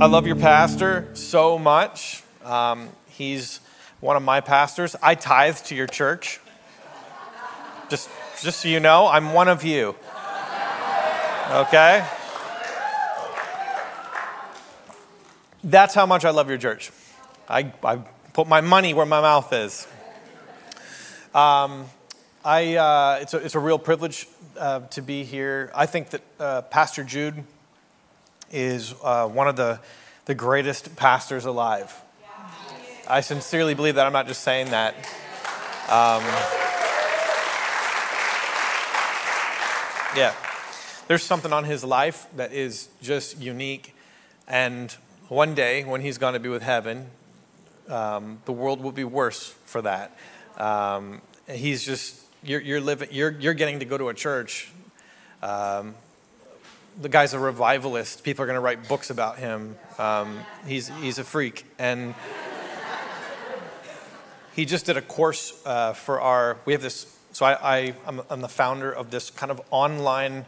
I love your pastor so much. Um, he's one of my pastors. I tithe to your church. Just, just so you know, I'm one of you. Okay? That's how much I love your church. I, I put my money where my mouth is. Um, I, uh, it's, a, it's a real privilege uh, to be here. I think that uh, Pastor Jude is uh, one of the, the greatest pastors alive. I sincerely believe that. I'm not just saying that. Um, yeah. There's something on his life that is just unique. And one day, when he's going to be with heaven, um, the world will be worse for that. Um, he's just you're, you're living you're, you're getting to go to a church um, the guy's a revivalist. People are going to write books about him. Um, he's, he's a freak. And he just did a course uh, for our we have this so I, I, I'm, I'm the founder of this kind of online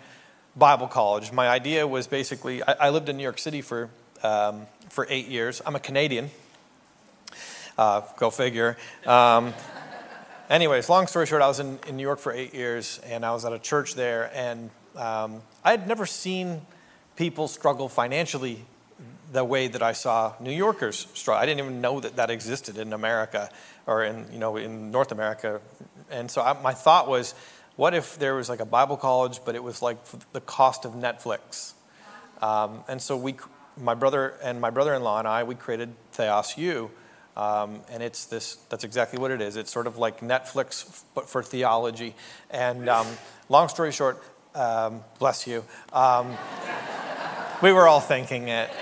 bible college. My idea was basically i, I lived in new york city for, um, for eight years. I'm a canadian. Uh, go figure. Um, anyways, long story short, I was in, in New York for eight years, and I was at a church there, and um, I had never seen people struggle financially the way that I saw New Yorkers struggle. I didn't even know that that existed in America or in you know in North America, and so I, my thought was, what if there was like a Bible college, but it was like the cost of Netflix? Um, and so we, my brother and my brother-in-law and I, we created Theos U um, and it's this, that's exactly what it is. It's sort of like Netflix, but for theology. And um, long story short, um, bless you, um, we were all thinking it.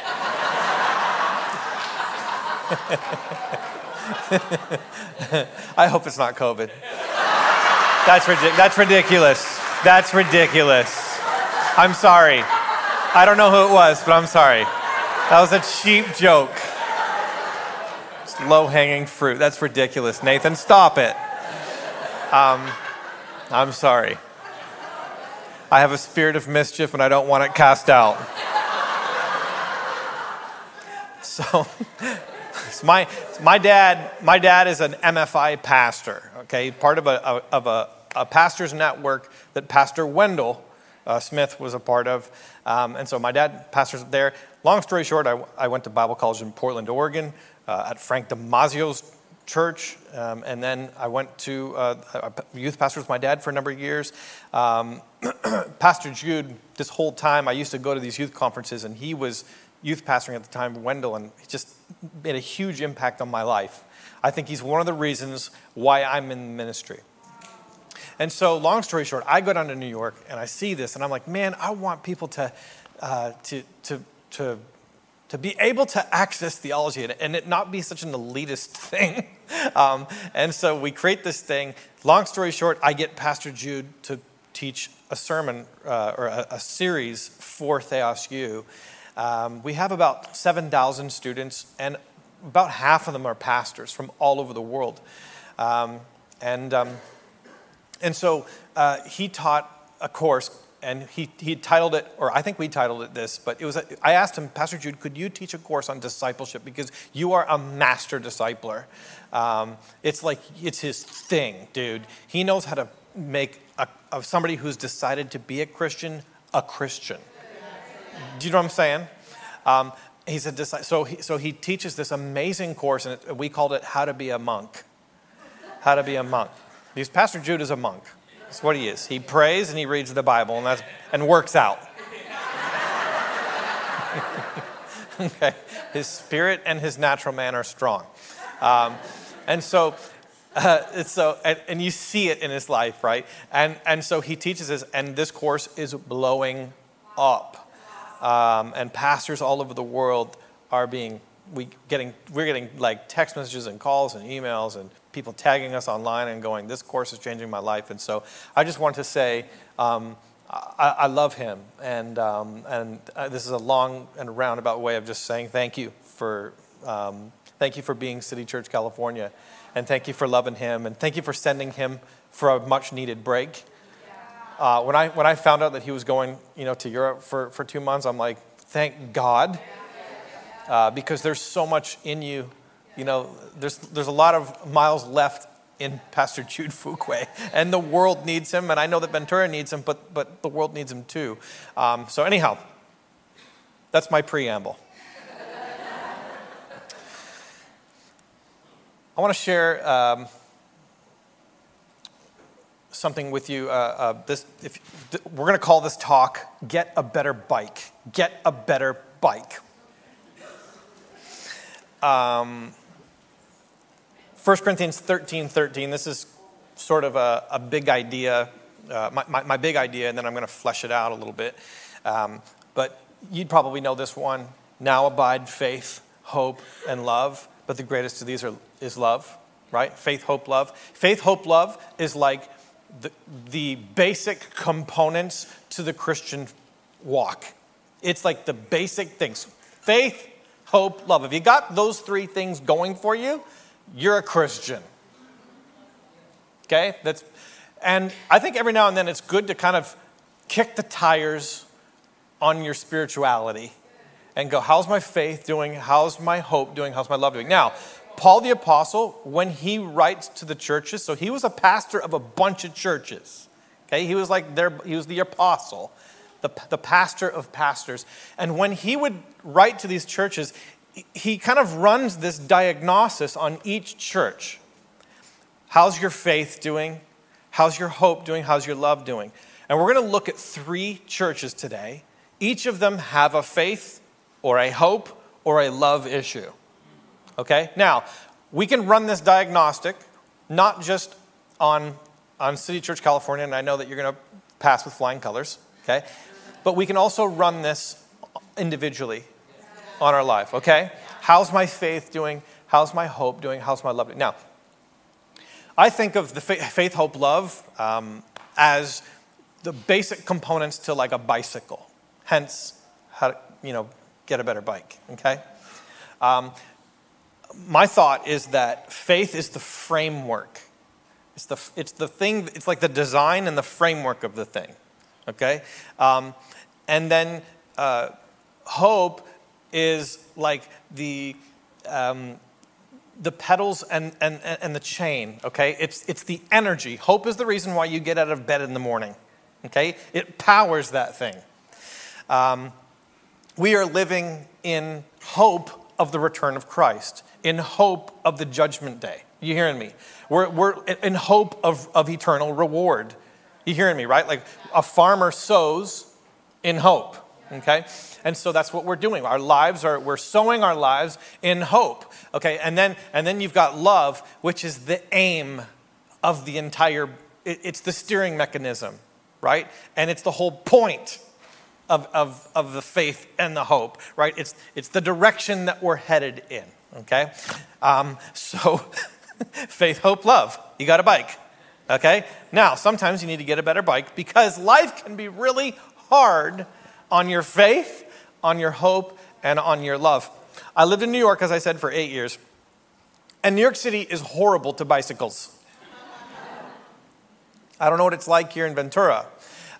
I hope it's not COVID. That's, that's ridiculous. That's ridiculous. I'm sorry. I don't know who it was, but I'm sorry. That was a cheap joke low hanging fruit. That's ridiculous. Nathan, stop it. Um, I'm sorry. I have a spirit of mischief and I don't want it cast out. So, my, my, dad, my dad is an MFI pastor, okay, part of a, of a, a pastor's network that Pastor Wendell uh, Smith was a part of. Um, and so my dad pastors there. Long story short, I, I went to Bible college in Portland, Oregon uh, at Frank Damazio's church, um, and then I went to uh, youth pastor with my dad for a number of years. Um, pastor Jude, this whole time, I used to go to these youth conferences, and he was youth pastoring at the time, Wendell, and he just made a huge impact on my life. I think he's one of the reasons why I'm in ministry. And so, long story short, I go down to New York and I see this, and I'm like, man, I want people to, uh, to, to, to to be able to access theology and it not be such an elitist thing. Um, and so we create this thing. Long story short, I get Pastor Jude to teach a sermon uh, or a, a, series for Theos U. Um, we have about 7,000 students, and about half of them are pastors from all over the world. Um, and, um, and so uh, he taught a course and he, he titled it, or I think we titled it this, but it was, a, I asked him, Pastor Jude, could you teach a course on discipleship? Because you are a master discipler. Um, it's like, it's his thing, dude. He knows how to make a, of somebody who's decided to be a Christian a Christian. Do you know what I'm saying? Um, he's a so he, so he teaches this amazing course, and it, we called it How to Be a Monk. How to Be a Monk. Because Pastor Jude is a monk. That's what he is. He prays and he reads the Bible and, that's, and works out. okay. His spirit and his natural man are strong. Um, and so, uh, so and, and, you see it in his life, right? And, and so he teaches this, and this course is blowing up. Um, and pastors all over the world are being we getting, we're getting like text messages and calls and emails and people tagging us online and going, this course is changing my life. And so I just want to say, um, I, I, love him. And, um, and uh, this is a long and roundabout way of just saying thank you for, um, thank you for being City Church California. And thank you for loving him. And thank you for sending him for a much needed break. Uh, when, I, when I found out that he was going you know, to Europe for, for two months, I'm like, thank God. Uh, because there's so much in you. You know, there's, there's a lot of miles left in Pastor Jude Fuqua, and the world needs him, and I know that Ventura needs him, but, but the world needs him too. Um, so, anyhow, that's my preamble. I want to share um, something with you. Uh, uh, this, if, we're going to call this talk Get a Better Bike. Get a Better Bike. Um, 1 Corinthians 13 13, this is sort of a, a big idea, uh, my, my, my, big idea, and then I'm going to flesh it out a little bit. Um, but you'd probably know this one. Now abide faith, hope, and love. But the greatest of these are, is love, right? Faith, hope, love. Faith, hope, love is like the, the basic components to the Christian walk. It's like the basic things faith, hope, love. If you got those three things going for you, you're a Christian. Okay? That's and I think every now and then it's good to kind of kick the tires on your spirituality and go, how's my faith doing? How's my hope doing? How's my love doing? Now, Paul the Apostle, when he writes to the churches, so he was a pastor of a bunch of churches. Okay, he was like their, he was the apostle, the, the pastor of pastors. And when he would write to these churches, he kind of runs this diagnosis on each church. How's your faith doing? How's your hope doing? How's your love doing? And we're going to look at three churches today. Each of them have a faith or a hope or a love issue. Okay? Now, we can run this diagnostic not just on, on City Church California, and I know that you're going to pass with flying colors, okay? But we can also run this individually on our life, okay? How's my faith doing? How's my hope doing? How's my love doing? Now, I think of the faith, hope, love um, as the basic components to like a bicycle. Hence, how you know, get a better bike, okay? Um, my thought is that faith is the framework. It's the, it's the thing, it's like the design and the framework of the thing, okay? Um, and then uh, hope is like the, um, the pedals and, and, and the chain, okay? It's, it's the energy. Hope is the reason why you get out of bed in the morning, okay? It powers that thing. Um, we are living in hope of the return of Christ, in hope of the judgment day. You hearing me? We're, we're in hope of, of eternal reward. You hearing me, right? Like a farmer sows in hope, okay? And so that's what we're doing. Our lives are, we're sowing our lives in hope, okay? And then, and then you've got love, which is the aim of the entire, it, it's the steering mechanism, right? And it's the whole point of, of, of the faith and the hope, right? It's, it's the direction that we're headed in, okay? Um, so, faith, hope, love. You got a bike, okay? Now, sometimes you need to get a better bike because life can be really hard on your faith, on your hope, and on your love. I lived in New York, as I said, for eight years. And New York City is horrible to bicycles. I don't know what it's like here in Ventura.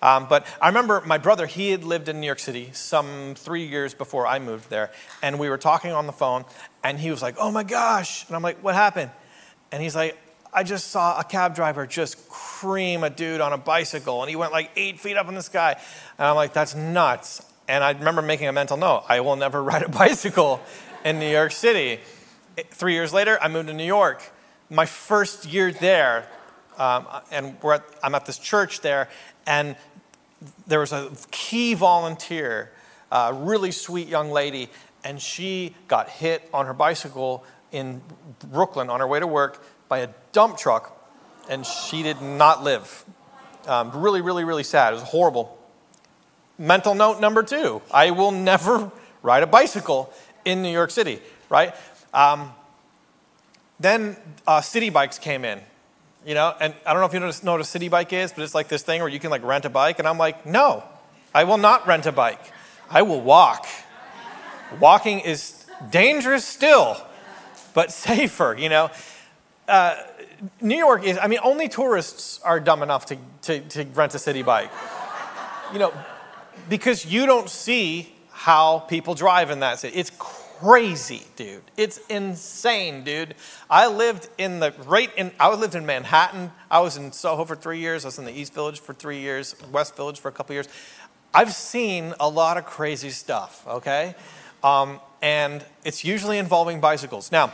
Um, but I remember my brother, he had lived in New York City some three years before I moved there. And we were talking on the phone, and he was like, Oh my gosh. And I'm like, What happened? And he's like, I just saw a cab driver just cream a dude on a bicycle, and he went like eight feet up in the sky. And I'm like, That's nuts. And I remember making a mental note I will never ride a bicycle in New York City. Three years later, I moved to New York. My first year there, um, and at, I'm at this church there, and there was a key volunteer, a really sweet young lady, and she got hit on her bicycle in Brooklyn on her way to work by a dump truck, and she did not live. Um, really, really, really sad. It was horrible. Mental note number two I will never ride a bicycle in New York City, right? Um, then uh, city bikes came in, you know, and I don't know if you know what a city bike is, but it's like this thing where you can like rent a bike, and I'm like, no, I will not rent a bike. I will walk. Walking is dangerous still, but safer, you know. Uh, New York is, I mean, only tourists are dumb enough to, to, to rent a city bike. you know, because you don't see how people drive in that city. It's crazy, dude. It's insane, dude. I lived in the right in I lived in Manhattan. I was in Soho for three years. I was in the East Village for three years, West Village for a couple years. I've seen a lot of crazy stuff, okay? Um, and it's usually involving bicycles. Now,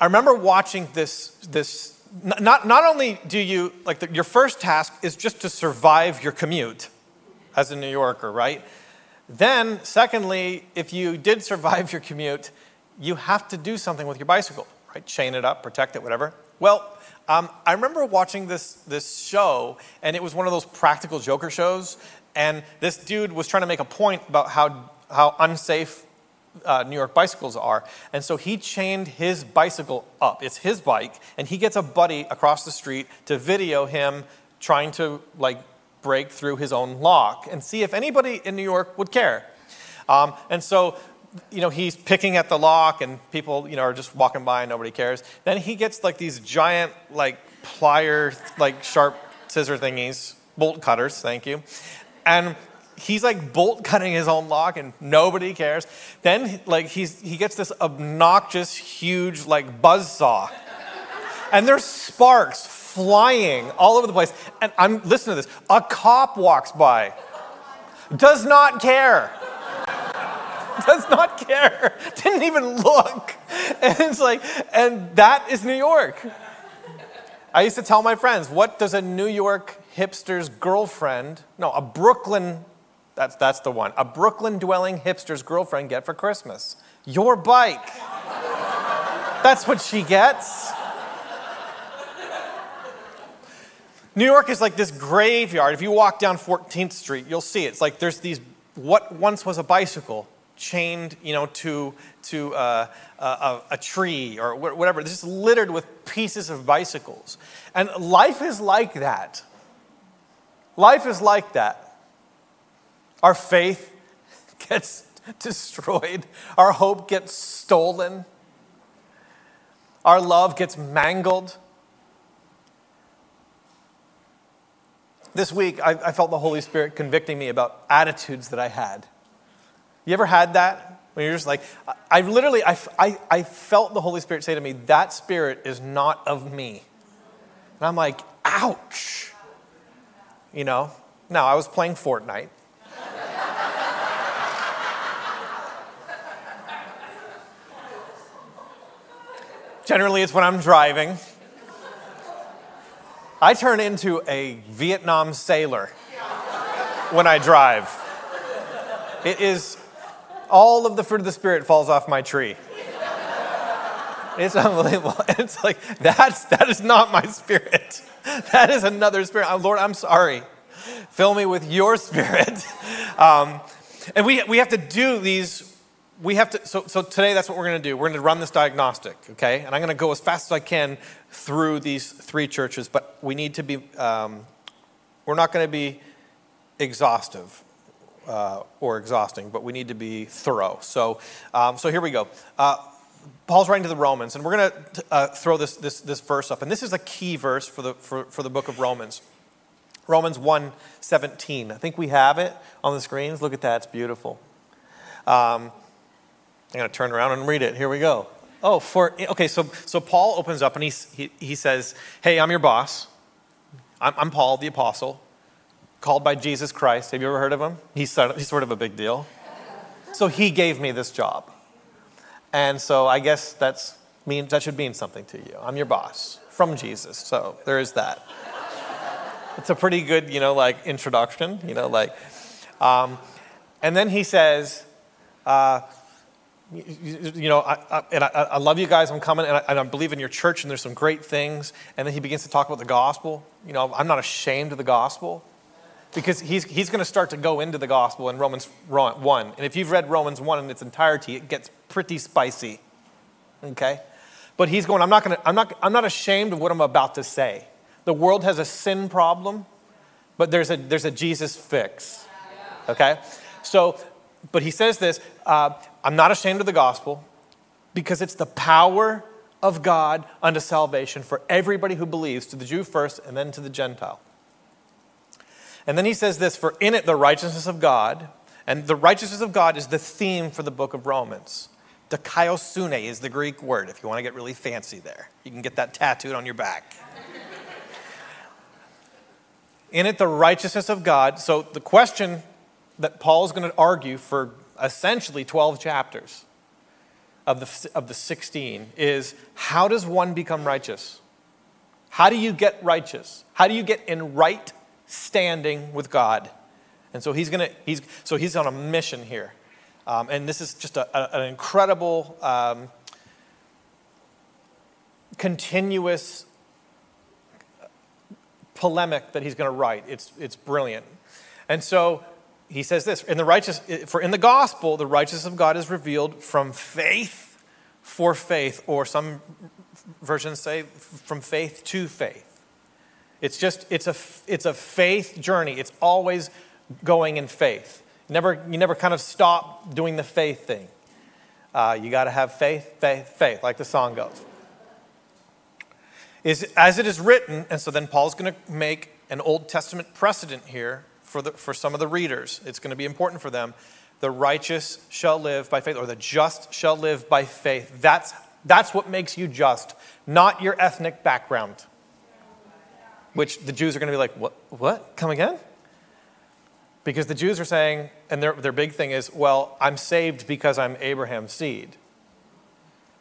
I remember watching this, this not, not only do you, like, the, your first task is just to survive your commute as a New Yorker, right? Then, secondly, if you did survive your commute, you have to do something with your bicycle, right? Chain it up, protect it, whatever. Well, um, I remember watching this, this show, and it was one of those practical joker shows. And this dude was trying to make a point about how, how unsafe uh, New York bicycles are. And so he chained his bicycle up. It's his bike, and he gets a buddy across the street to video him trying to like break through his own lock and see if anybody in New York would care. Um, and so you know, he's picking at the lock and people, you know, are just walking by and nobody cares. Then he gets like these giant, like, plier, like, sharp scissor thingies, bolt cutters, thank you. And he's like bolt cutting his own lock and nobody cares. Then, like, he's, he gets this obnoxious, huge, like, buzz saw. And there's sparks flying all over the place. And I'm, listening to this a cop walks by, does not care does not care, didn't even look. And it's like, and that is New York. I used to tell my friends, what does a New York hipster's girlfriend, no, a Brooklyn, that's, that's the one, a Brooklyn dwelling hipster's girlfriend get for Christmas? Your bike. That's what she gets. New York is like this graveyard. If you walk down 14th Street, you'll see it. It's like there's these, what once was a bicycle chained, you know, to, to uh, a, a, tree or whatever. This is littered with pieces of bicycles. And life is like that. Life is like that. Our faith gets destroyed, our hope gets stolen, our love gets mangled. This week, I, I felt the Holy Spirit convicting me about attitudes that I had. You ever had that? When you're just like, I literally, I, I, I felt the Holy Spirit say to me, that spirit is not of me. And I'm like, ouch. You know? Now, I was playing Fortnite. Generally, it's when I'm driving. I turn into a Vietnam sailor when I drive. It is all of the fruit of the Spirit falls off my tree. It's unbelievable. It's like, that's, that is not my spirit. That is another spirit. Lord, I'm sorry. Fill me with your spirit. Um, and we, we have to do these, we have to, so, so today that's what we're going to do. We're going to run this diagnostic, okay? And I'm going to go as fast as I can through these three churches, but we need to be, um, we're not going to be exhaustive uh, or exhausting, but we need to be thorough. So, um, so here we go. Uh, Paul's writing to the Romans, and we're going to uh, throw this, this, this verse up. And this is a key verse for the, for, for the book of Romans. Romans 1 17. I think we have it on the screens. Look at that, it's beautiful. Um, I'm going to turn around and read it. Here we go. Oh, for, okay, so, so Paul opens up and he, he, he says, Hey, I'm your boss. I'm, I'm Paul, the apostle called by Jesus Christ. Have you ever heard of him? He's sort of, he's sort of a big deal. So he gave me this job. And so I guess that's mean, that should mean something to you. I'm your boss from Jesus. So there is that. It's a pretty good, you know, like introduction, you know, like. Um, and then he says, uh, you, know, I, I, and I, I, love you guys. I'm coming, and I, and I believe in your church, and there's some great things. And then he begins to talk about the gospel. You know, I'm not ashamed of the gospel. because he's, he's going to start to go into the gospel in Romans 1. And if you've read Romans 1 in its entirety, it gets pretty spicy. Okay? But he's going, I'm not, gonna, I'm, not, I'm not ashamed of what I'm about to say. The world has a sin problem, but there's a, there's a Jesus fix. Okay? So, but he says this uh, I'm not ashamed of the gospel because it's the power of God unto salvation for everybody who believes, to the Jew first and then to the Gentile. And then he says this For in it the righteousness of God, and the righteousness of God is the theme for the book of Romans. Dikaiosune is the Greek word, if you want to get really fancy there. You can get that tattooed on your back. in it, the righteousness of God. So, the question that Paul is going to argue for essentially 12 chapters of the, of the 16 is how does one become righteous? How do you get righteous? How do you get in right standing with God? And so he's going to, he's, so he's on a mission here. Um, and this is just a, a, an incredible, um, continuous polemic that he's going to write. It's, it's brilliant. And so he says this in the righteous, for in the gospel, the righteousness of God is revealed from faith for faith, or some versions say from faith to faith. It's just, it's a, it's a faith journey. It's always going in faith. Never, you never kind of stop doing the faith thing. Uh, you got to have faith, faith, faith, like the song goes. Is as it is written, and so then Paul's going to make an Old Testament precedent here for, the, for some of the readers. It's going to be important for them. The righteous shall live by faith, or the just shall live by faith. That's, that's what makes you just, not your ethnic background. Which the Jews are going to be like, what? What? Come again? Because the Jews are saying, and their, their big thing is, well, I'm saved because I'm Abraham's seed.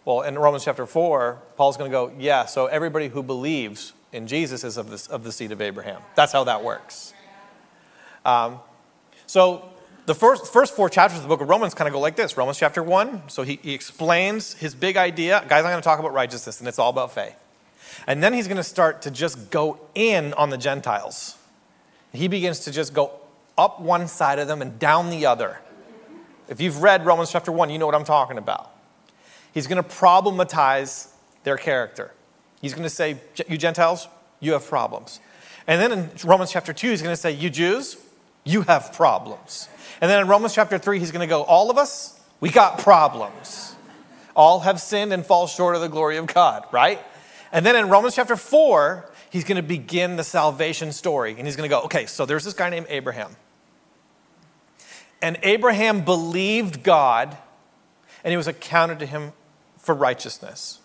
Well, in Romans chapter 4, Paul's going to go, yeah, so everybody who believes in Jesus is of, this, of the seed of Abraham. That's how that works. Um, so the first, first four chapters of the book of Romans kind of go like this Romans chapter 1, so he, he explains his big idea. Guys, I'm going to talk about righteousness, and it's all about faith. And then he's going to start to just go in on the Gentiles. He begins to just go up one side of them and down the other. If you've read Romans chapter 1, you know what I'm talking about. He's going to problematize their character. He's going to say, You Gentiles, you have problems. And then in Romans chapter 2, he's going to say, You Jews, you have problems. And then in Romans chapter 3, he's going to go, All of us, we got problems. All have sinned and fall short of the glory of God, right? And then in Romans chapter 4, he's going to begin the salvation story. And he's going to go, Okay, so there's this guy named Abraham. And Abraham believed God, and he was accounted to him for righteousness.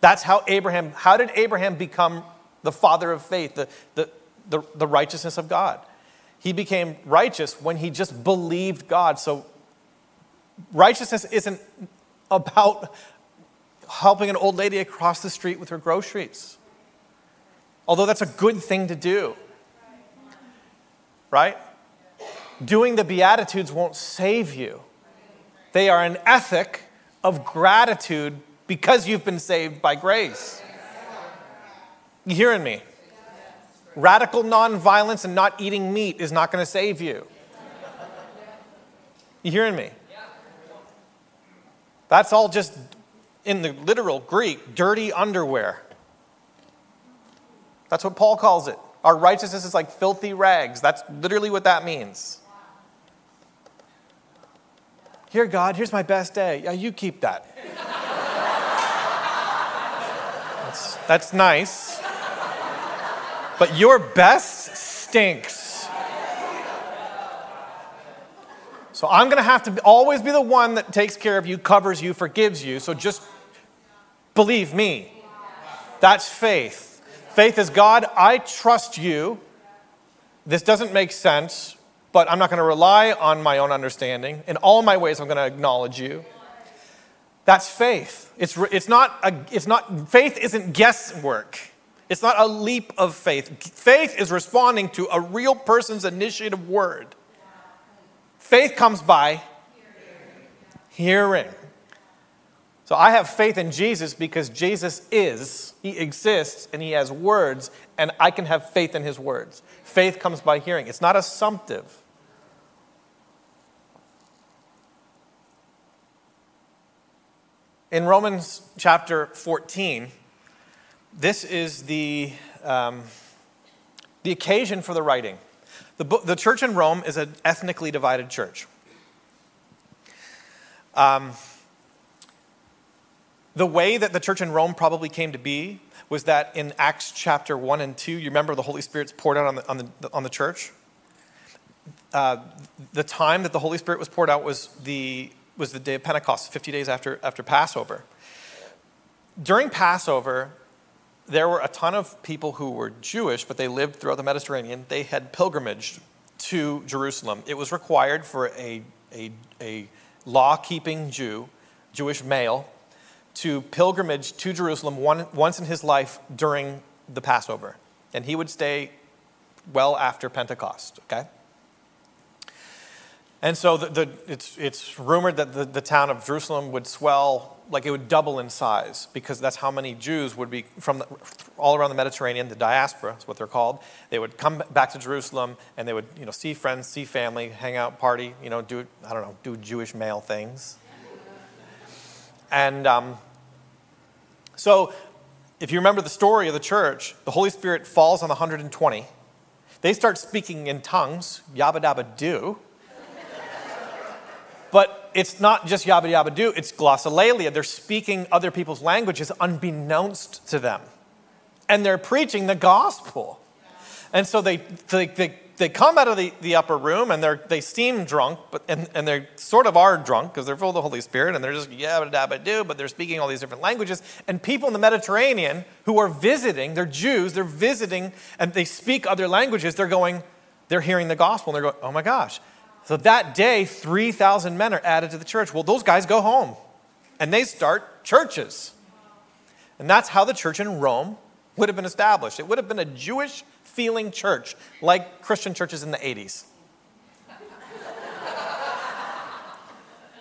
That's how Abraham, how did Abraham become the father of faith, the, the, the, the righteousness of God? He became righteous when he just believed God. So, righteousness isn't about helping an old lady across the street with her groceries. Although that's a good thing to do. Right? Doing the Beatitudes won't save you. They are an ethic of gratitude because you've been saved by grace. You hearing me? Radical nonviolence and not eating meat is not going to save you. You hearing me? That's all just, in the literal Greek, dirty underwear. That's what Paul calls it. Our righteousness is like filthy rags. That's literally what that means. Here, God, here's my best day. Yeah, you keep that. that's, that's nice but your best stinks. So I'm going to have to always be the one that takes care of you, covers you, forgives you. So just believe me. That's faith. Faith is God, I trust you. This doesn't make sense, but I'm not going to rely on my own understanding. In all my ways, I'm going to acknowledge you. That's faith. It's, it's, not a, it's not, faith isn't guesswork. It's not a leap of faith. Faith is responding to a real person's initiative word. Faith comes by hearing. So I have faith in Jesus because Jesus is, he exists, and he has words, and I can have faith in his words. Faith comes by hearing, it's not assumptive. In Romans chapter 14, this is the, um, the occasion for the writing. The, the church in Rome is an ethnically divided church. Um, the way that the church in Rome probably came to be was that in Acts chapter 1 and 2, you remember the Holy Spirit's poured out on the, on the, on the church? Uh, the time that the Holy Spirit was poured out was the, was the day of Pentecost, 50 days after, after Passover. During Passover, there were a ton of people who were Jewish, but they lived throughout the Mediterranean. They had pilgrimaged to Jerusalem. It was required for a, a, a law keeping Jew, Jewish male, to pilgrimage to Jerusalem one, once in his life during the Passover. And he would stay well after Pentecost, okay? And so the, the, it's, it's rumored that the, the town of Jerusalem would swell, like it would double in size, because that's how many Jews would be from the, all around the Mediterranean, the diaspora is what they're called. They would come back to Jerusalem and they would you know, see friends, see family, hang out, party, you know, do, I don't know, do Jewish male things. And um, so, if you remember the story of the church, the Holy Spirit falls on the 120. They start speaking in tongues, yabba dabba do. but it's not just yabba dabba do, it's glossolalia. They're speaking other people's languages unbeknownst to them. And they're preaching the gospel. And so they, they, they they come out of the, the upper room and they're, they seem drunk, but, and, and they sort of are drunk because they're full of the Holy Spirit and they're just yabba dabba do, but they're speaking all these different languages. And people in the Mediterranean who are visiting, they're Jews, they're visiting and they speak other languages, they're going, they're hearing the gospel and they're going, oh my gosh. So that day, 3,000 men are added to the church. Well, those guys go home and they start churches. And that's how the church in Rome would have been established. It would have been a Jewish feeling church, like Christian churches in the 80s.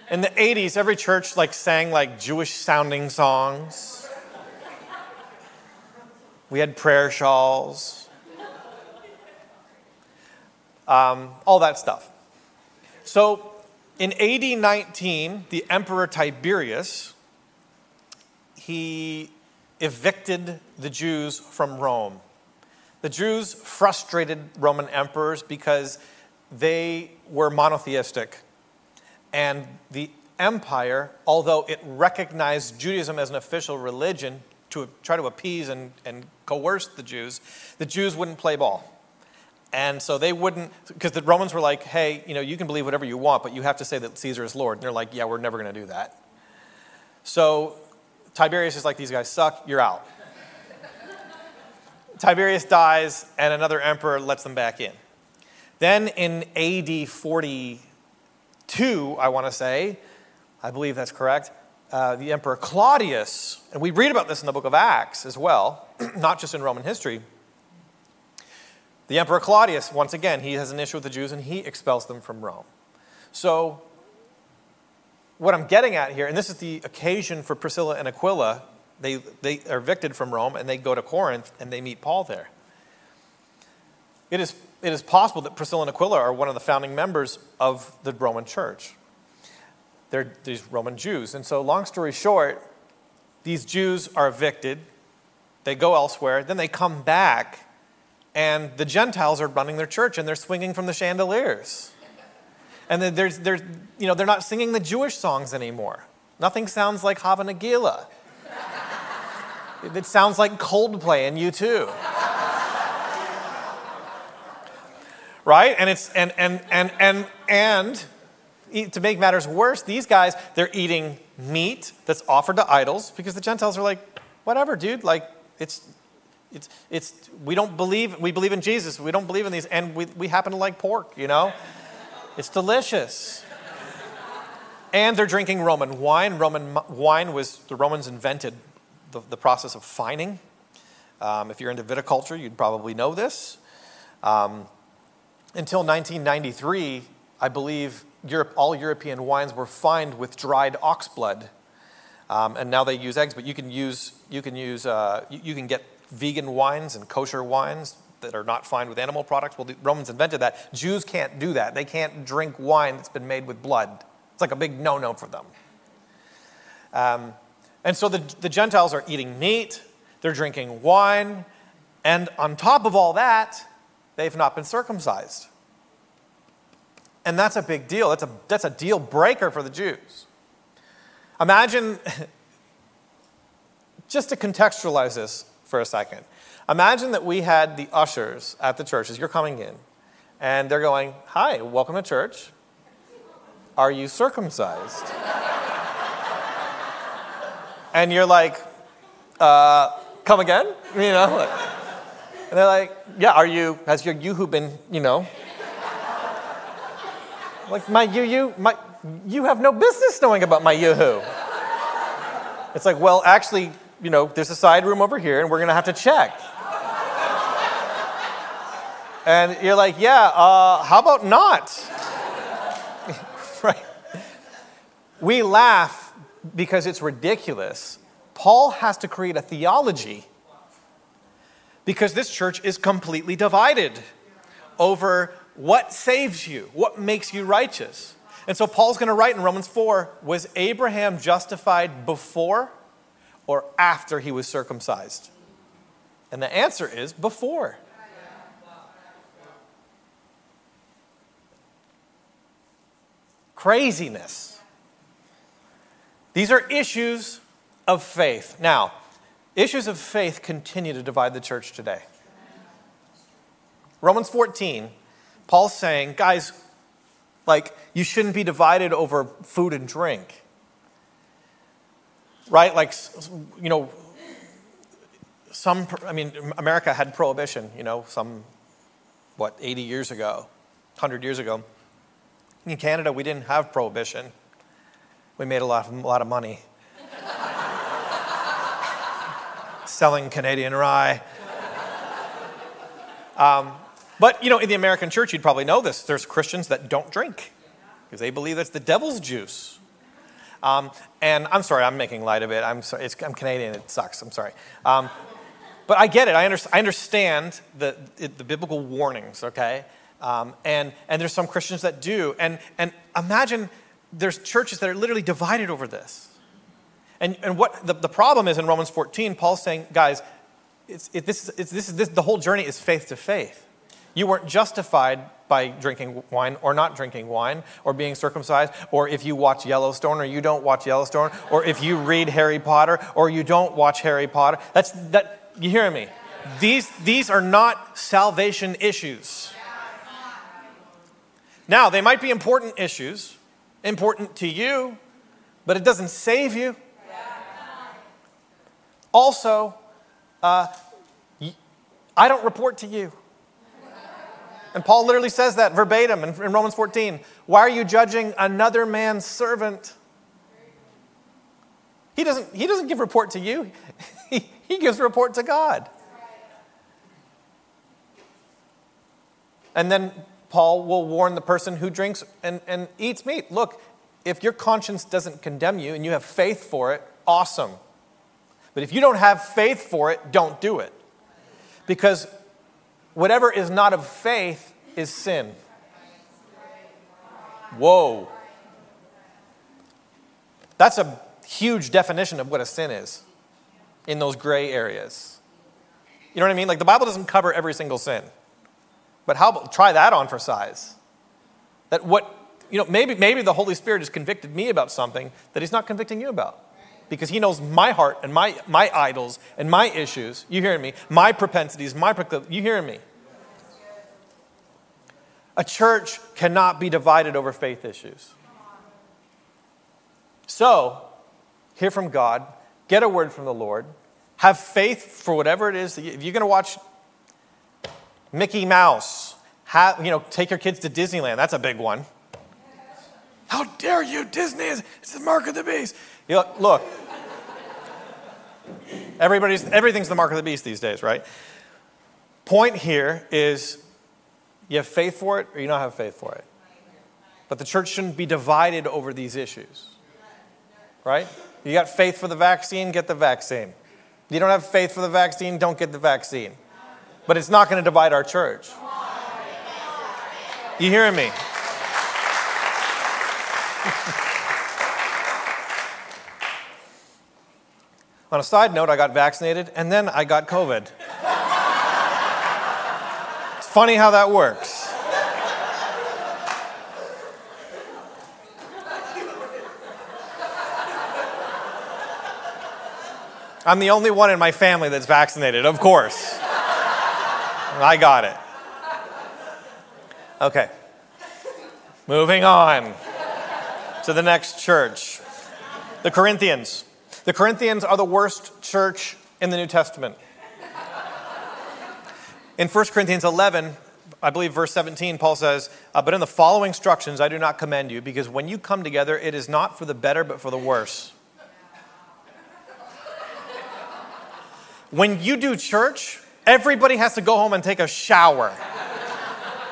In the 80s, every church like sang like Jewish sounding songs. We had prayer shawls. Um, all that stuff. So in AD 19, the Emperor Tiberius, he evicted the Jews from Rome. The Jews frustrated Roman emperors because they were monotheistic. And the empire, although it recognized Judaism as an official religion to try to appease and, and coerce the Jews, the Jews wouldn't play ball. And so they wouldn't, because the Romans were like, hey, you know, you can believe whatever you want, but you have to say that Caesar is Lord. And they're like, yeah, we're never going to do that. So Tiberius is like, these guys suck, you're out. Tiberius dies, and another emperor lets them back in. Then in AD 42, I want to say, I believe that's correct, uh, the Emperor Claudius, and we read about this in the book of Acts as well, not just in Roman history. The Emperor Claudius, once again, he has an issue with the Jews and he expels them from Rome. So, what I'm getting at here, and this is the occasion for Priscilla and Aquila they, they are evicted from Rome and they go to Corinth and they meet Paul there. It is, it is possible that Priscilla and Aquila are one of the founding members of the Roman church. They're these Roman Jews. And so, long story short, these Jews are evicted, they go elsewhere, then they come back, and the Gentiles are running their church and they're swinging from the chandeliers. And there's, there's, you know, they're not singing the Jewish songs anymore. Nothing sounds like Hava Nagila. It sounds like Coldplay and U2. right? And it's and and and and and to make matters worse, these guys they're eating meat that's offered to idols because the Gentiles are like, whatever, dude. Like it's it's it's we don't believe we believe in Jesus. We don't believe in these, and we we happen to like pork. You know, it's delicious. And they're drinking Roman wine. Roman wine was the Romans invented the, the process of fining. Um, if you're into viticulture, you'd probably know this. Um, until 1993, I believe Europe, all European wines were fined with dried ox blood Um, and now they use eggs, but you can use, you can use, uh, you, you can get vegan wines and kosher wines that are not fine with animal products. Well, the Romans invented that. Jews can't do that. They can't drink wine that's been made with blood. It's like a big no no for them. Um, and so the, the Gentiles are eating meat, they're drinking wine, and on top of all that, they've not been circumcised. And that's a big deal. That's a, that's a deal breaker for the Jews. Imagine, just to contextualize this for a second, imagine that we had the ushers at the church as you're coming in, and they're going, Hi, welcome to church. Are you circumcised? and you're like, uh, Come again? You know? Like, and they're like, Yeah, are you, has your yoo-hoo been, you know? Like, my yoo-hoo, my, you have no business knowing about my yoo-hoo. It's like, well, actually, you know, there's a side room over here, and we're gonna have to check. And you're like, yeah, uh, how about not? right? We laugh because it's ridiculous. Paul has to create a theology because this church is completely divided over what saves you, what makes you righteous. And so Paul's going to write in Romans 4 Was Abraham justified before or after he was circumcised? And the answer is before. Craziness. These are issues of faith. Now, issues of faith continue to divide the church today. Romans 14, Paul's saying, guys, like, you shouldn't be divided over food and drink. Right? Like, you know, some, I mean, America had prohibition, you know, some, what, 80 years ago, 100 years ago. In Canada, we didn't have prohibition. We made a lot of, a lot of money selling Canadian rye. Um, but, you know, in the American church, you'd probably know this. There's Christians that don't drink because they believe that's the devil's juice. Um, and I'm sorry, I'm making light of it. I'm, sorry, I'm Canadian, it sucks. I'm sorry. Um, but I get it. I, under, I understand the, the biblical warnings, okay? Um, and, and there's some Christians that do. And, and imagine there's churches that are literally divided over this. And, and what the, the problem is in Romans 14, Paul's saying, guys, it's, it, this, it's, this, this, the whole journey is faith to faith. You weren't justified by drinking wine or not drinking wine or being circumcised or if you watch Yellowstone or you don't watch Yellowstone or if you read Harry Potter or you don't watch Harry Potter. That's that you hear me? These these are not salvation issues. Now, they might be important issues, important to you, but it doesn't save you. Also, uh, I don't report to you. And Paul literally says that verbatim in, in Romans 14. Why are you judging another man's servant? He doesn't, he doesn't give report to you, he, he gives report to God. And then Paul will warn the person who drinks and, and eats meat. Look, if your conscience doesn't condemn you and you have faith for it, awesome. But if you don't have faith for it, don't do it. Because whatever is not of faith is sin. Whoa. That's a huge definition of what a sin is in those gray areas. You know what I mean? Like the Bible doesn't cover every single sin. But how about try that on for size? That what, you know, maybe, maybe the Holy Spirit has convicted me about something that He's not convicting you about. Because He knows my heart and my, my idols and my issues. You hearing me? My propensities, my proclivities. You hearing me? A church cannot be divided over faith issues. So, hear from God, get a word from the Lord, have faith for whatever it is. if you're going to watch Mickey Mouse, have, you know, take your kids to Disneyland. That's a big one. How dare you, Disney? It's the mark of the beast. You look, look. Everybody's, everything's the mark of the beast these days, right? Point here is you have faith for it or you don't have faith for it. But the church shouldn't be divided over these issues, right? You got faith for the vaccine, get the vaccine. You don't have faith for the vaccine, don't get the vaccine. But it's not going to divide our church. You hearing me? On a side note, I got vaccinated and then I got COVID. it's funny how that works. I'm the only one in my family that's vaccinated, of course. I got it. Okay. Moving on to the next church the Corinthians. The Corinthians are the worst church in the New Testament. In 1 Corinthians 11, I believe verse 17, Paul says, uh, But in the following instructions I do not commend you, because when you come together, it is not for the better, but for the worse. When you do church, everybody has to go home and take a shower.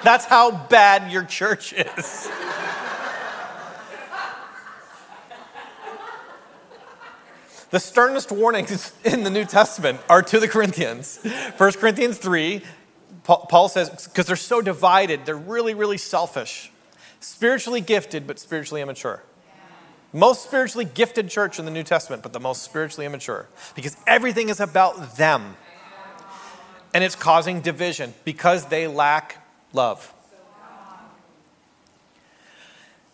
That's how bad your church is. The sternest warnings in the New Testament are to the Corinthians. 1 Corinthians 3, Paul says, because they're so divided, they're really, really selfish, spiritually gifted, but spiritually immature. Most spiritually gifted church in the New Testament, but the most spiritually immature because everything is about them. And it's causing division because they lack love.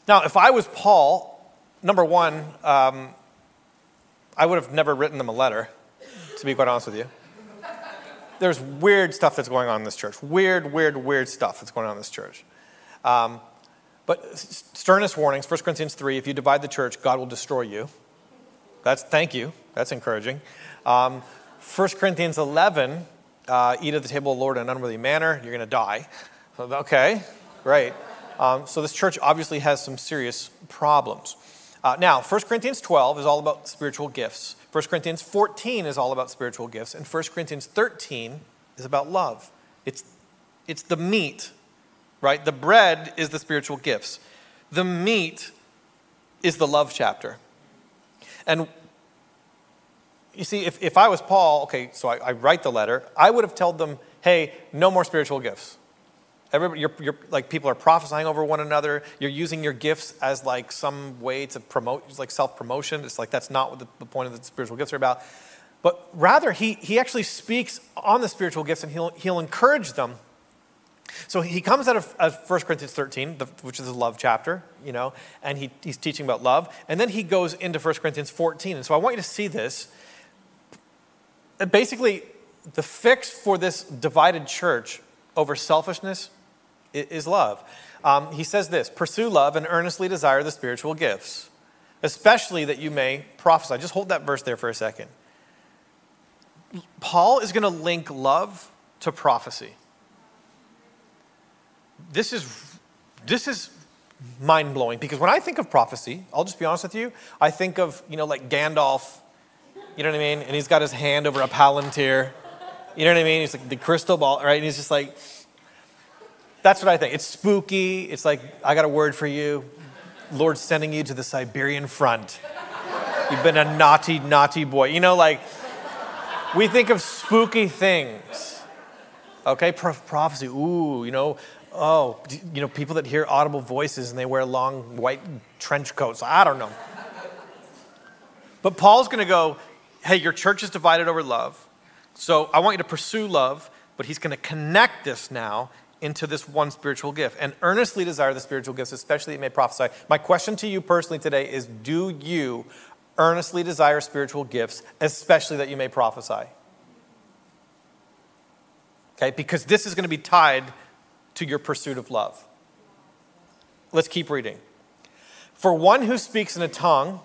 Now, if I was Paul, number one, um, I would have never written them a letter, to be quite honest with you. There's weird stuff that's going on in this church. Weird, weird, weird stuff that's going on in this church. Um, but sternest warnings, 1 Corinthians 3, if you divide the church, God will destroy you. That's, thank you. That's encouraging. Um, 1 Corinthians 11, uh, eat at the table of the Lord in an unworthy manner, you're going to die. Okay, great. Um, so this church obviously has some serious problems. Uh, now, 1 Corinthians 12 is all about spiritual gifts. 1 Corinthians 14 is all about spiritual gifts. And 1 Corinthians 13 is about love. It's, it's the meat right? The bread is the spiritual gifts, the meat is the love chapter. And you see, if, if I was Paul, okay, so I, I write the letter, I would have told them, hey, no more spiritual gifts. Everybody, you're, you're, like people are prophesying over one another. You're using your gifts as like some way to promote, like self promotion. It's like that's not what the, the point of the spiritual gifts are about. But rather, he, he actually speaks on the spiritual gifts and he'll, he'll encourage them so he comes out of, of 1 Corinthians 13, the, which is the love chapter, you know, and he, he's teaching about love. And then he goes into 1 Corinthians 14. And so I want you to see this. Basically, the fix for this divided church over selfishness is love. Um, he says this Pursue love and earnestly desire the spiritual gifts, especially that you may prophesy. Just hold that verse there for a second. Paul is going to link love to prophecy this is, this is mind blowing because when I think of prophecy, I'll just be honest with you, I think of, you know, like Gandalf, you know what I mean? And he's got his hand over a palantir. You know what I mean? He's like the crystal ball, right? And he's just like, that's what I think. It's spooky. It's like, I got a word for you. Lord's sending you to the Siberian front. You've been a naughty, naughty boy. You know, like, we think of spooky things. Okay, prophecy. Ooh, you know, oh, you know, people that hear audible voices and they wear long white trench coats. I don't know. But Paul's going to go, hey, your church is divided over love. So I want you to pursue love, but he's going to connect this now into this one spiritual gift and earnestly desire the spiritual gifts, especially that you may prophesy. My question to you personally today is do you earnestly desire spiritual gifts, especially that you may prophesy? Okay, because this is going to be tied to your pursuit of love. Let's keep reading. For one who speaks in a tongue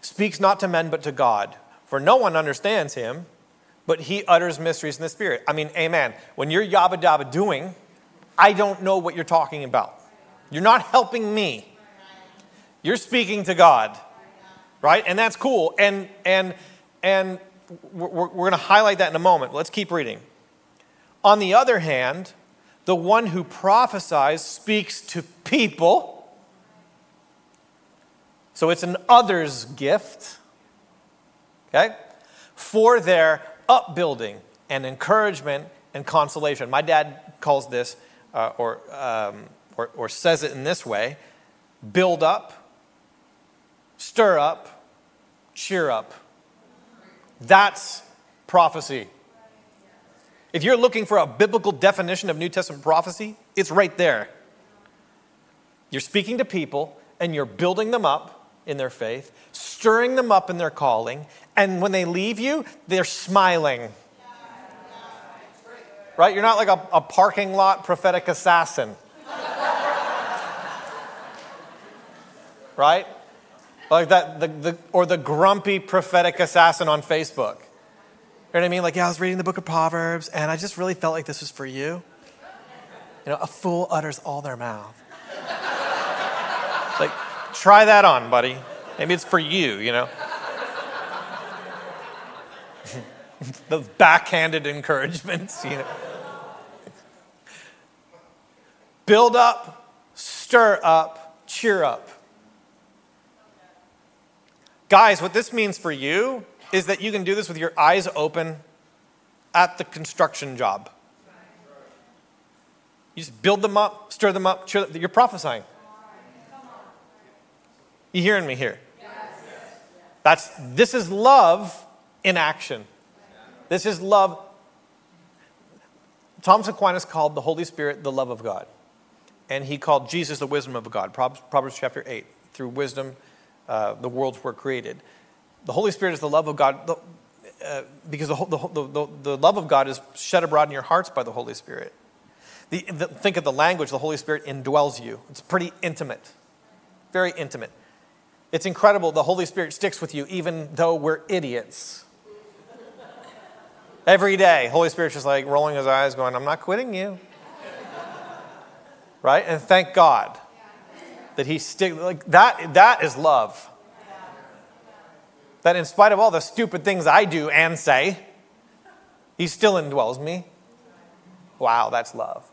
speaks not to men but to God, for no one understands him, but he utters mysteries in the Spirit. I mean, amen. When you're yabba dabba doing, I don't know what you're talking about. You're not helping me. You're speaking to God, right? And that's cool. And and and we're, we're going to highlight that in a moment. Let's keep reading. On the other hand, the one who prophesies speaks to people, So it's an other's gift, okay, for their upbuilding and encouragement and consolation. My dad calls this, uh, or, um, or, or says it in this way build up, stir up, cheer up. That's prophecy. If you're looking for a biblical definition of New Testament prophecy, it's right there. You're speaking to people and you're building them up in their faith, stirring them up in their calling, and when they leave you, they're smiling. Right? You're not like a, a parking lot prophetic assassin. right? Like that, the, the, or the grumpy prophetic assassin on Facebook. You know what I mean? Like, yeah, I was reading the book of Proverbs and I just really felt like this was for you. You know, a fool utters all their mouth. like, try that on, buddy. Maybe it's for you, you know? the backhanded encouragements, you know. Build up, stir up, cheer up. Guys, what this means for you is that you can do this with your eyes open at the construction job. You just build them up, stir them up, cheer them. You're prophesying. You hearing me here? That's this is love in action. This is love. Thomas Aquinas called the Holy Spirit the love of God. And he called Jesus the wisdom of God. Proverbs chapter 8. Through wisdom, uh, the worlds were created. The Holy Spirit is the love of God the, uh, because the, the, the, the, love of God is shed abroad in your hearts by the Holy Spirit. The, think of the language, the Holy Spirit indwells you. It's pretty intimate, very intimate. It's incredible. The Holy Spirit sticks with you even though we're idiots. Every day, Holy Spirit's just like rolling his eyes, going, I'm not quitting you. right? And thank God that he stick like that that is love that in spite of all the stupid things I do and say, He still indwells me. Wow, that's love.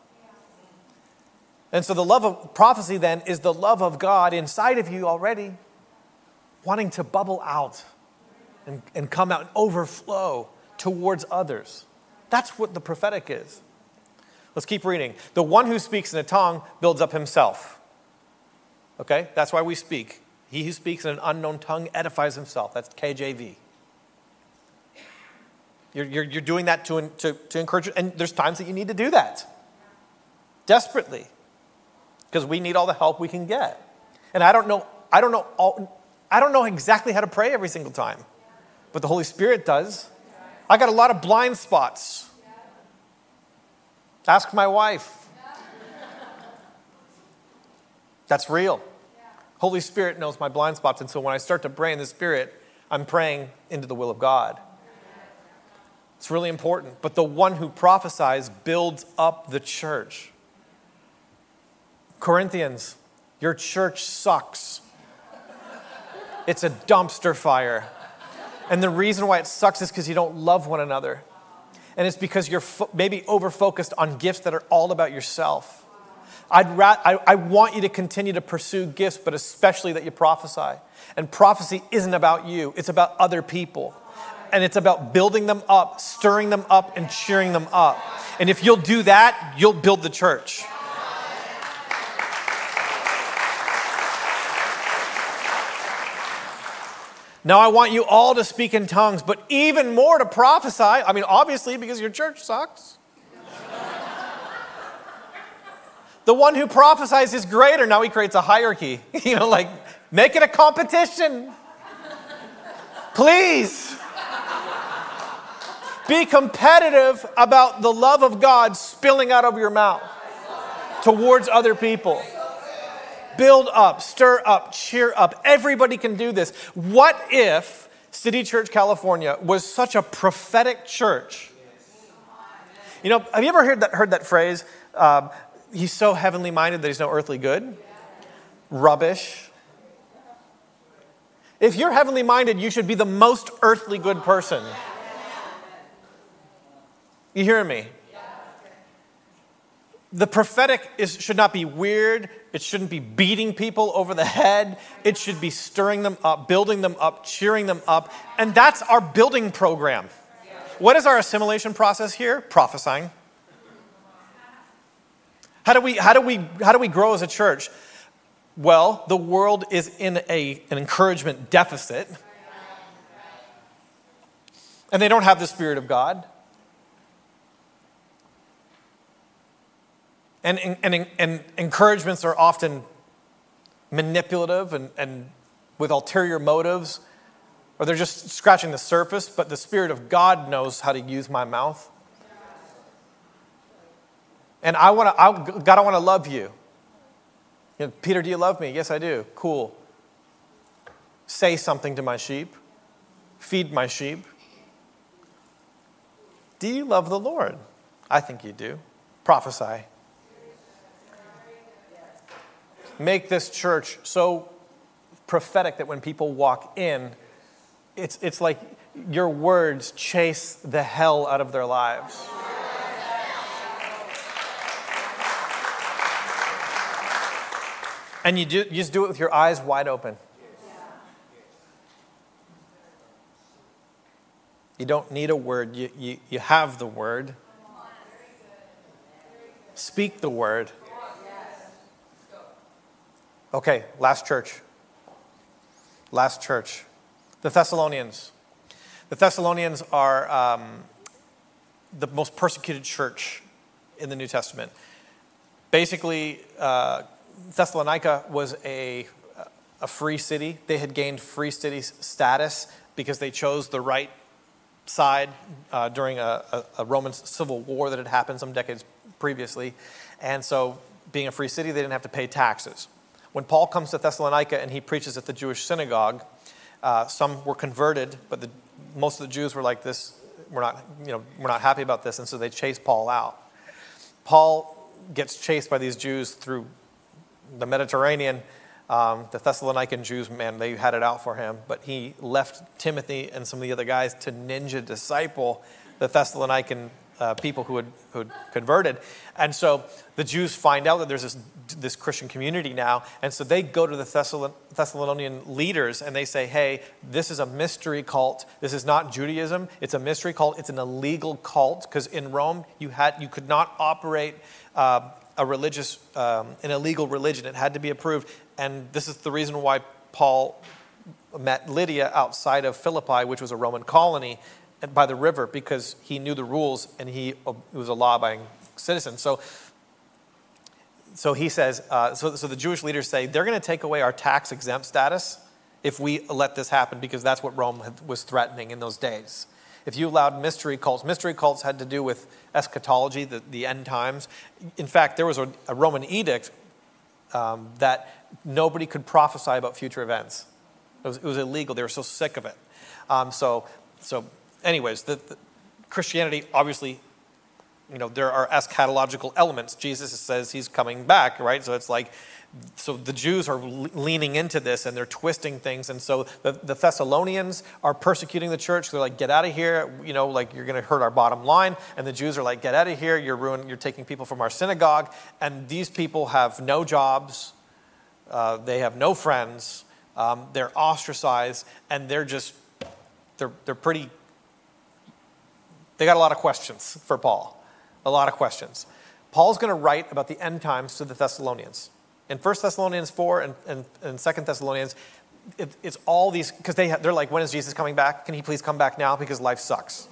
And so the love of prophecy then is the love of God inside of you already, wanting to bubble out and, and come out and overflow towards others. That's what the prophetic is. Let's keep reading. The one who speaks in a tongue builds up himself. Okay? That's why we speak. He who speaks in an unknown tongue edifies himself. That's KJV. You're, you're, you're doing that to, to, to encourage, and there's times that you need to do that desperately because we need all the help we can get. And I don't know, I don't know, all, I don't know exactly how to pray every single time, but the Holy Spirit does. I got a lot of blind spots. Ask my wife. That's real. Holy Spirit knows my blind spots. And so when I start to pray in the Spirit, I'm praying into the will of God. It's really important. But the one who prophesies builds up the church. Corinthians, your church sucks. It's a dumpster fire. And the reason why it sucks is because you don't love one another. And it's because you're fo- maybe over focused on gifts that are all about yourself. I'd ra- I, I want you to continue to pursue gifts, but especially that you prophesy. And prophecy isn't about you, it's about other people. And it's about building them up, stirring them up, and cheering them up. And if you'll do that, you'll build the church. Now, I want you all to speak in tongues, but even more to prophesy. I mean, obviously, because your church sucks. The one who prophesies is greater. Now he creates a hierarchy. You know, like, make it a competition. Please. Be competitive about the love of God spilling out of your mouth towards other people. Build up, stir up, cheer up. Everybody can do this. What if City Church California was such a prophetic church? You know, have you ever heard that, heard that phrase? Um, he's so heavenly minded that he's no earthly good? Rubbish. If you're heavenly minded, you should be the most earthly good person. You hearing me? The prophetic is, should not be weird. It shouldn't be beating people over the head. It should be stirring them up, building them up, cheering them up. And that's our building program. What is our assimilation process here? Prophesying. How do we, how do we, how do we grow as a church? Well, the world is in a, an encouragement deficit. And they don't have the Spirit of God. And, and, and encouragements are often manipulative and, and with ulterior motives, or they're just scratching the surface, but the Spirit of God knows how to use my mouth. And I want to, God, I want to love you. you know, Peter, do you love me? Yes, I do. Cool. Say something to my sheep, feed my sheep. Do you love the Lord? I think you do. Prophesy. Make this church so prophetic that when people walk in, it's, it's like your words chase the hell out of their lives. And you, do, you just do it with your eyes wide open. You don't need a word, you, you, you have the word. Speak the word. Okay, last church. Last church. The Thessalonians. The Thessalonians are um, the most persecuted church in the New Testament. Basically, uh, Thessalonica was a, a free city. They had gained free city status because they chose the right side uh, during a, a, a Roman civil war that had happened some decades previously. And so, being a free city, they didn't have to pay taxes. When Paul comes to Thessalonica and he preaches at the Jewish synagogue, uh, some were converted, but the, most of the Jews were like this, we're not, you know, we're not happy about this, and so they chase Paul out. Paul gets chased by these Jews through the Mediterranean. Um, the Thessalonican Jews, man, they had it out for him, but he left Timothy and some of the other guys to ninja disciple the Thessalonican uh, people who had, who converted. And so the Jews find out that there's this, this Christian community now. And so they go to the Thessalonian leaders and they say, hey, this is a mystery cult. This is not Judaism. It's a mystery cult. It's an illegal cult because in Rome, you, had, you could not operate uh, a religious, um, an illegal religion. It had to be approved. And this is the reason why Paul met Lydia outside of Philippi, which was a Roman colony, by the river because he knew the rules and he was a law abiding citizen. So, so he says, uh, so, so the Jewish leaders say they're going to take away our tax exempt status if we let this happen because that's what Rome was threatening in those days. If you allowed mystery cults, mystery cults had to do with eschatology, the, the end times. In fact, there was a, a Roman edict um, that nobody could prophesy about future events. It was, it was illegal. They were so sick of it. Um, so, so anyways, the, the Christianity obviously, you know, there are eschatological elements. Jesus says he's coming back, right? So it's like, so the Jews are leaning into this and they're twisting things. And so the, the Thessalonians are persecuting the church. They're like, get out of here. You know, like you're going to hurt our bottom line. And the Jews are like, get out of here. You're ruining, you're taking people from our synagogue. And these people have no jobs. Uh, they have no friends. Um, they're ostracized and they're just, they're, they're pretty they got a lot of questions for Paul. A lot of questions. Paul's going to write about the end times to the Thessalonians. In 1 Thessalonians 4 and, and, and 2 Thessalonians, it, it's all these, because they, they're like, when is Jesus coming back? Can he please come back now? Because life sucks.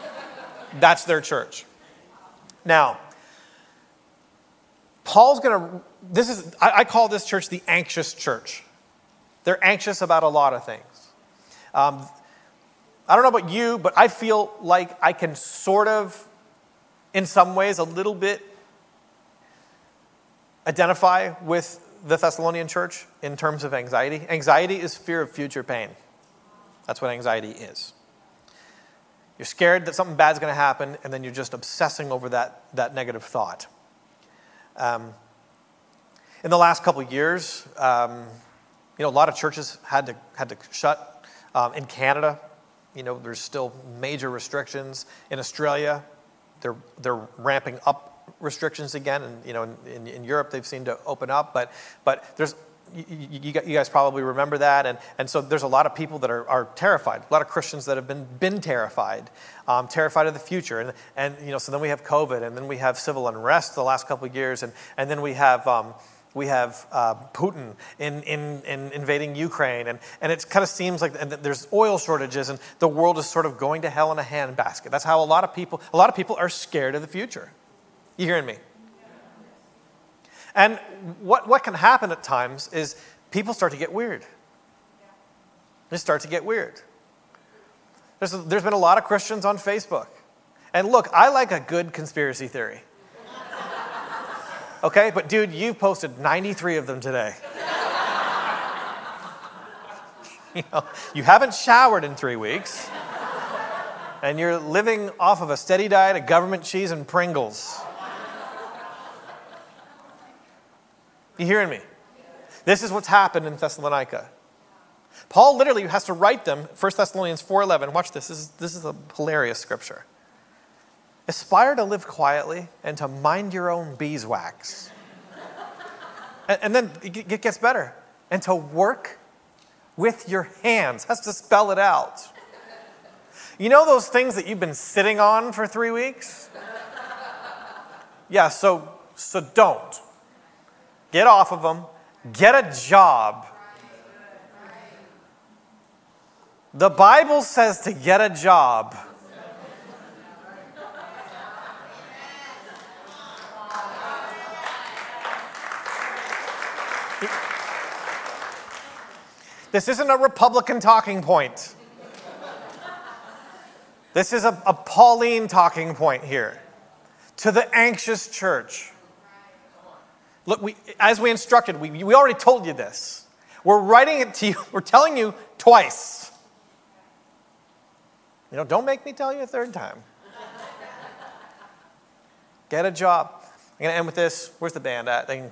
That's their church. Now, Paul's going to, this is, I, I, call this church the anxious church. They're anxious about a lot of things. Um, I don't know about you, but I feel like I can sort of, in some ways, a little bit identify with the Thessalonian church in terms of anxiety. Anxiety is fear of future pain. That's what anxiety is. You're scared that something bad's going to happen, and then you're just obsessing over that, that negative thought. Um, in the last couple years, um, you know, a lot of churches had to, had to shut. Um, in Canada, you know, there's still major restrictions. In Australia, they're, they're ramping up restrictions again, and you know, in, in, in Europe they've seemed to open up, but but there's you, you, you, guys probably remember that. And, and so there's a lot of people that are, are terrified, a lot of Christians that have been, been terrified, um, terrified of the future. And, and, you know, so then we have COVID, and then we have civil unrest the last couple of years, and, and then we have, um, we have uh, Putin in, in, in, invading Ukraine, and, and it kind of seems like there's oil shortages, and the world is sort of going to hell in a handbasket. That's how a lot of people, a lot of people are scared of the future. You hearing me? And what, what can happen at times is people start to get weird. They start to get weird. There's, there's been a lot of Christians on Facebook. And look, I like a good conspiracy theory. Okay, but dude, you posted 93 of them today. you, know, you haven't showered in three weeks, and you're living off of a steady diet of government cheese and Pringles. You hearing me? This is what's happened in Thessalonica. Paul literally has to write them, 1 Thessalonians 4.11. Watch this. This is, this is a hilarious scripture. Aspire to live quietly and to mind your own beeswax. and, and then it gets better. And to work with your hands. Has to spell it out. You know those things that you've been sitting on for three weeks? Yeah, so, so don't get off of them, get a job. The Bible says to get a job. This isn't a Republican talking point. This is a, a Pauline talking point here to the anxious church. Look, we, as we instructed, we, we already told you this. We're writing it to you, we're telling you twice. You know, don't make me tell you a third time. Get a job. I'm going to end with this. Where's the band at? You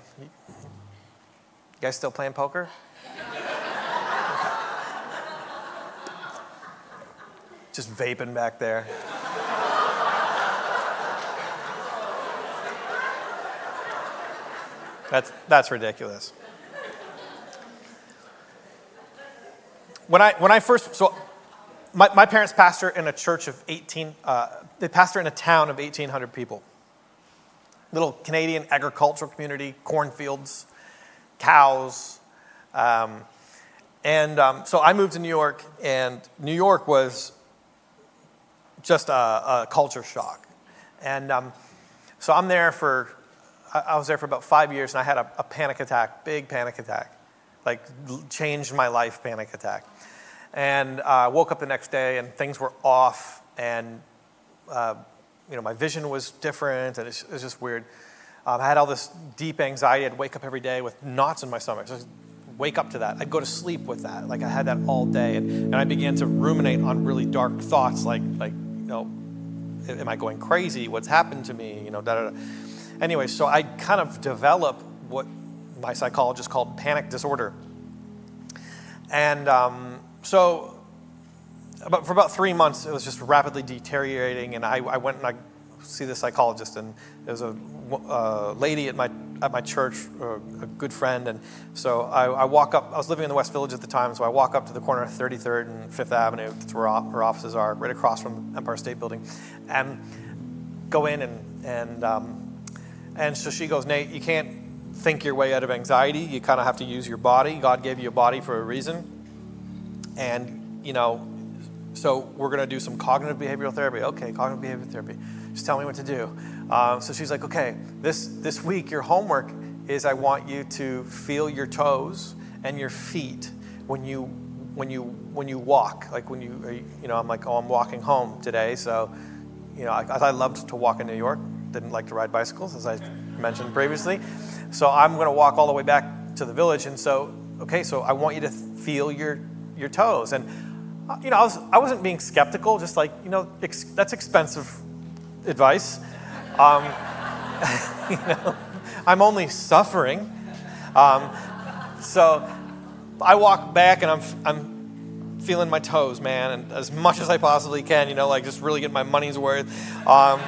guys still playing poker? Just vaping back there. That's, that's ridiculous. When I, when I first, so my, my parents pastor in a church of 18, uh, they pastor in a town of 1,800 people. Little Canadian agricultural community, cornfields, cows. Um, and um, so I moved to New York, and New York was just a, a culture shock. And um, so I'm there for I, was there for about five years and I had a, a panic attack, big panic attack, like changed my life panic attack. And I uh, woke up the next day and things were off and, uh, you know, my vision was different and it was just weird. Um, I had all this deep anxiety. I'd wake up every day with knots in my stomach. Just wake up to that. I'd go to sleep with that. Like I had that all day. And, and I began to ruminate on really dark thoughts like, like, know, am I going crazy? What's happened to me? You know, da da da. Anyway, so I kind of developed what my psychologist called panic disorder. And um, so about, for about three months, it was just rapidly deteriorating. And I, I went and I see the psychologist, and there was a uh, lady at my at my church, uh, a good friend, and so I, I, walk up. I was living in the West Village at the time, so I walk up to the corner of 33rd and Fifth Avenue. That's where our offices are, right across from Empire State Building, and go in and and um, and so she goes, Nate, you can't think your way out of anxiety. You kind of have to use your body. God gave you a body for a reason. And, you know, so we're going to do some cognitive behavioral therapy. Okay, cognitive behavioral therapy. Just tell me what to do. Um, so she's like, okay, this, this week your homework is I want you to feel your toes and your feet when you when you when you walk. Like when you you know I'm like oh I'm walking home today. So you know I, I loved to walk in New York didn't like to ride bicycles, as I mentioned previously. So I'm going to walk all the way back to the village. And so, okay, so I want you to feel your, your toes. And, uh, you know, I, was, I wasn't being skeptical, just like, you know, ex- that's expensive advice. Um, you know, I'm only suffering. Um, so I walk back and I'm, I'm feeling my toes, man, and as much as I possibly can, you know, like just really get my money's worth. Um,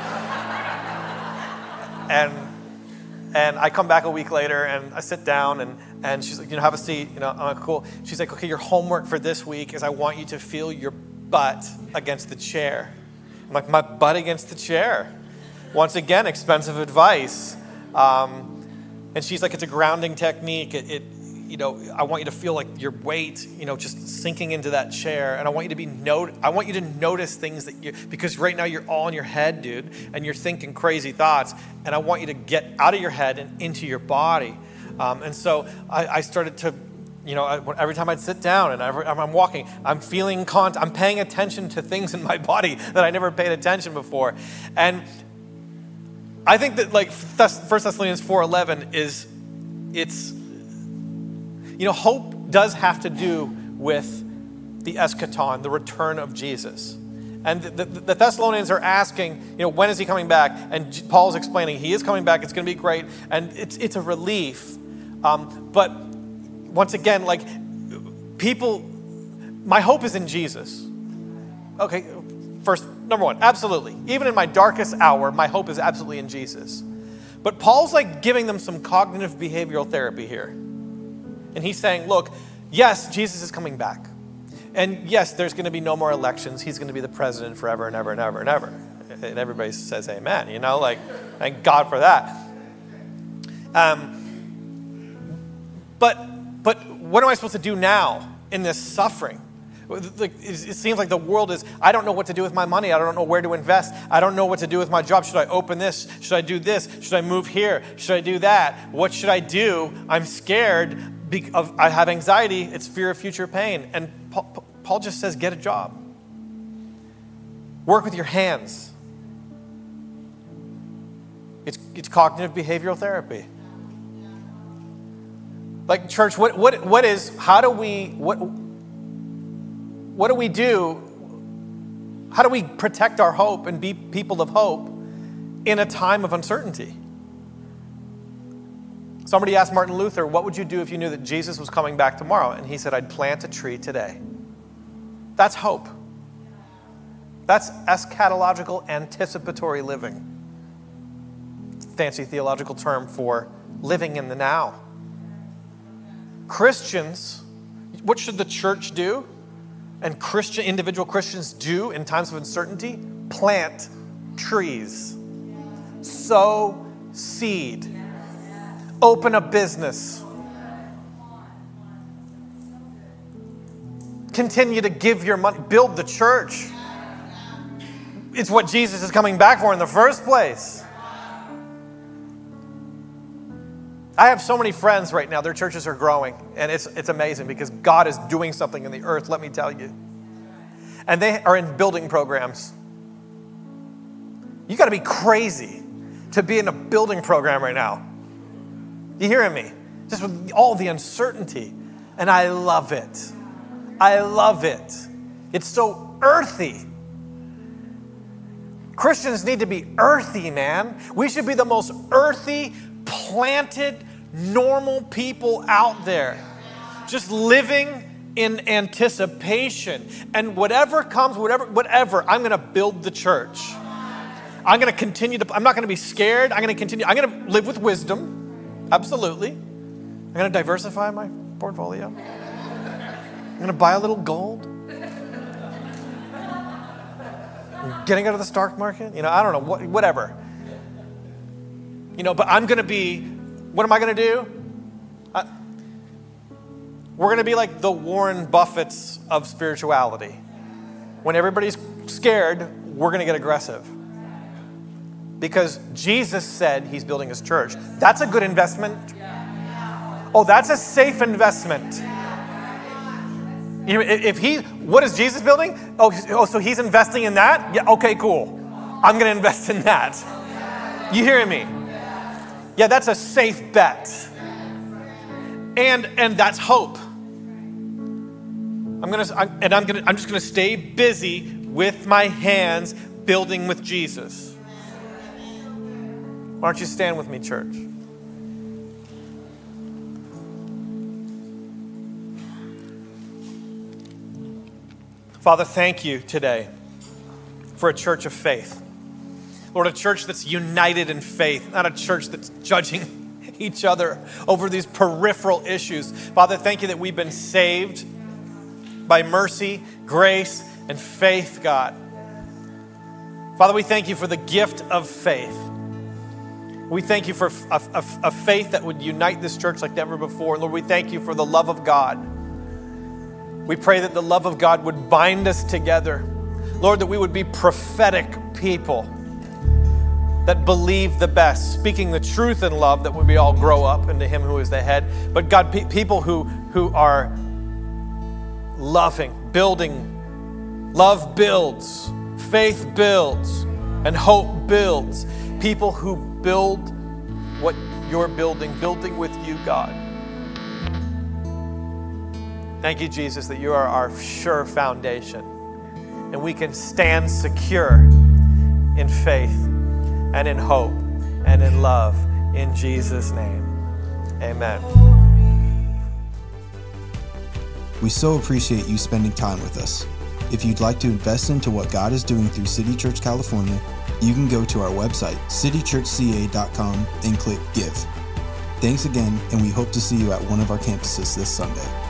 and and I come back a week later and I sit down and, and she's like, you know, have a seat. You know, I'm like, cool. She's like, okay, your homework for this week is I want you to feel your butt against the chair. Like, my butt against the chair. Once again, expensive advice. Um, and she's like, it's a grounding technique. It, it, you know, I want you to feel like your weight, you know, just sinking into that chair. And I want you to be note. I want you to notice things that you, because right now you're all in your head, dude, and you're thinking crazy thoughts. And I want you to get out of your head and into your body. Um, and so I, I started to you know, every time I'd sit down and I'm walking, I'm feeling con- I'm paying attention to things in my body that I never paid attention before. And I think that like First Thessalonians 4:11 is it's you know, hope does have to do with the eschaton, the return of Jesus. And the, the, the, Thessalonians are asking, you know, when is he coming back? And Paul's explaining, he is coming back. It's going to be great. And it's, it's a relief. Um, but once again, like, people, my hope is in Jesus. Okay, first, number one, absolutely. Even in my darkest hour, my hope is absolutely in Jesus. But Paul's like giving them some cognitive behavioral therapy here. And he's saying, look, yes, Jesus is coming back. And yes, there's going to be no more elections. He's going to be the president forever and ever and ever and ever. And everybody says amen, you know, like, thank God for that. Um, but, but what am I supposed to do now in this suffering? It seems like the world is, I don't know what to do with my money. I don't know where to invest. I don't know what to do with my job. Should I open this? Should I do this? Should I move here? Should I do that? What should I do? I'm scared of, I have anxiety, it's fear of future pain. And Paul, just says, get a job. Work with your hands. It's, it's cognitive behavioral therapy. Like, church, what, what, what is, how do we, what, what do we do? How do we protect our hope and be people of hope in a time of uncertainty? Somebody asked Martin Luther, What would you do if you knew that Jesus was coming back tomorrow? And he said, I'd plant a tree today. That's hope. That's eschatological anticipatory living. Fancy theological term for living in the now. Christians, what should the church do? And Christian individual Christians do in times of uncertainty? Plant trees. Sow seed Open a business. Continue to give your money, build the church. It's what Jesus is coming back for in the first place. I have so many friends right now, their churches are growing, and it's, it's amazing because God is doing something in the earth, let me tell you. And they are in building programs. You got to be crazy to be in a building program right now. You hearing me? Just with all the uncertainty. And I love it. I love it. It's so earthy. Christians need to be earthy, man. We should be the most earthy, planted, normal people out there. Just living in anticipation. And whatever comes, whatever, whatever, I'm going to build the church. I'm going to continue to, I'm not going to be scared. I'm going to continue, I'm going to live with wisdom. Absolutely. I'm going to diversify my portfolio. I'm going to buy a little gold. Getting out of the stock market. You know, I don't know, what, whatever. You know, but I'm going to be, what am I going to do? I, we're going to be like the Warren Buffetts of spirituality. When everybody's scared, we're going to get aggressive because Jesus said he's building his church. That's a good investment. Oh, that's a safe investment. If he, what is Jesus building? Oh, oh, so he's investing in that? Yeah, okay, cool. I'm going to invest in that. You hearing me? Yeah, that's a safe bet. And and that's hope. I'm gonna I'm, and I'm gonna I'm just gonna stay busy with my hands building with Jesus. Why don't you stand with me, church? Father, thank you today for a church of faith. Lord, a church that's united in faith, not a church that's judging each other over these peripheral issues. Father, thank you that we've been saved by mercy, grace, and faith, God. Father, we thank you for the gift of faith. We thank you for a, a, a, faith that would unite this church like never before. Lord, we thank you for the love of God. We pray that the love of God would bind us together. Lord, that we would be prophetic people that believe the best, speaking the truth in love, that we all grow up into Him who is the head. But God, pe- people who, who are loving, building, love builds, faith builds, and hope builds. People who build what you're building, building with you, God. Thank you, Jesus, that you are our sure foundation. And we can stand secure in faith and in hope and in love. In Jesus' name, amen. We so appreciate you spending time with us. If you'd like to invest into what God is doing through City Church California, you can go to our website, citychurchca.com, and click Give. Thanks again, and we hope to see you at one of our campuses this Sunday.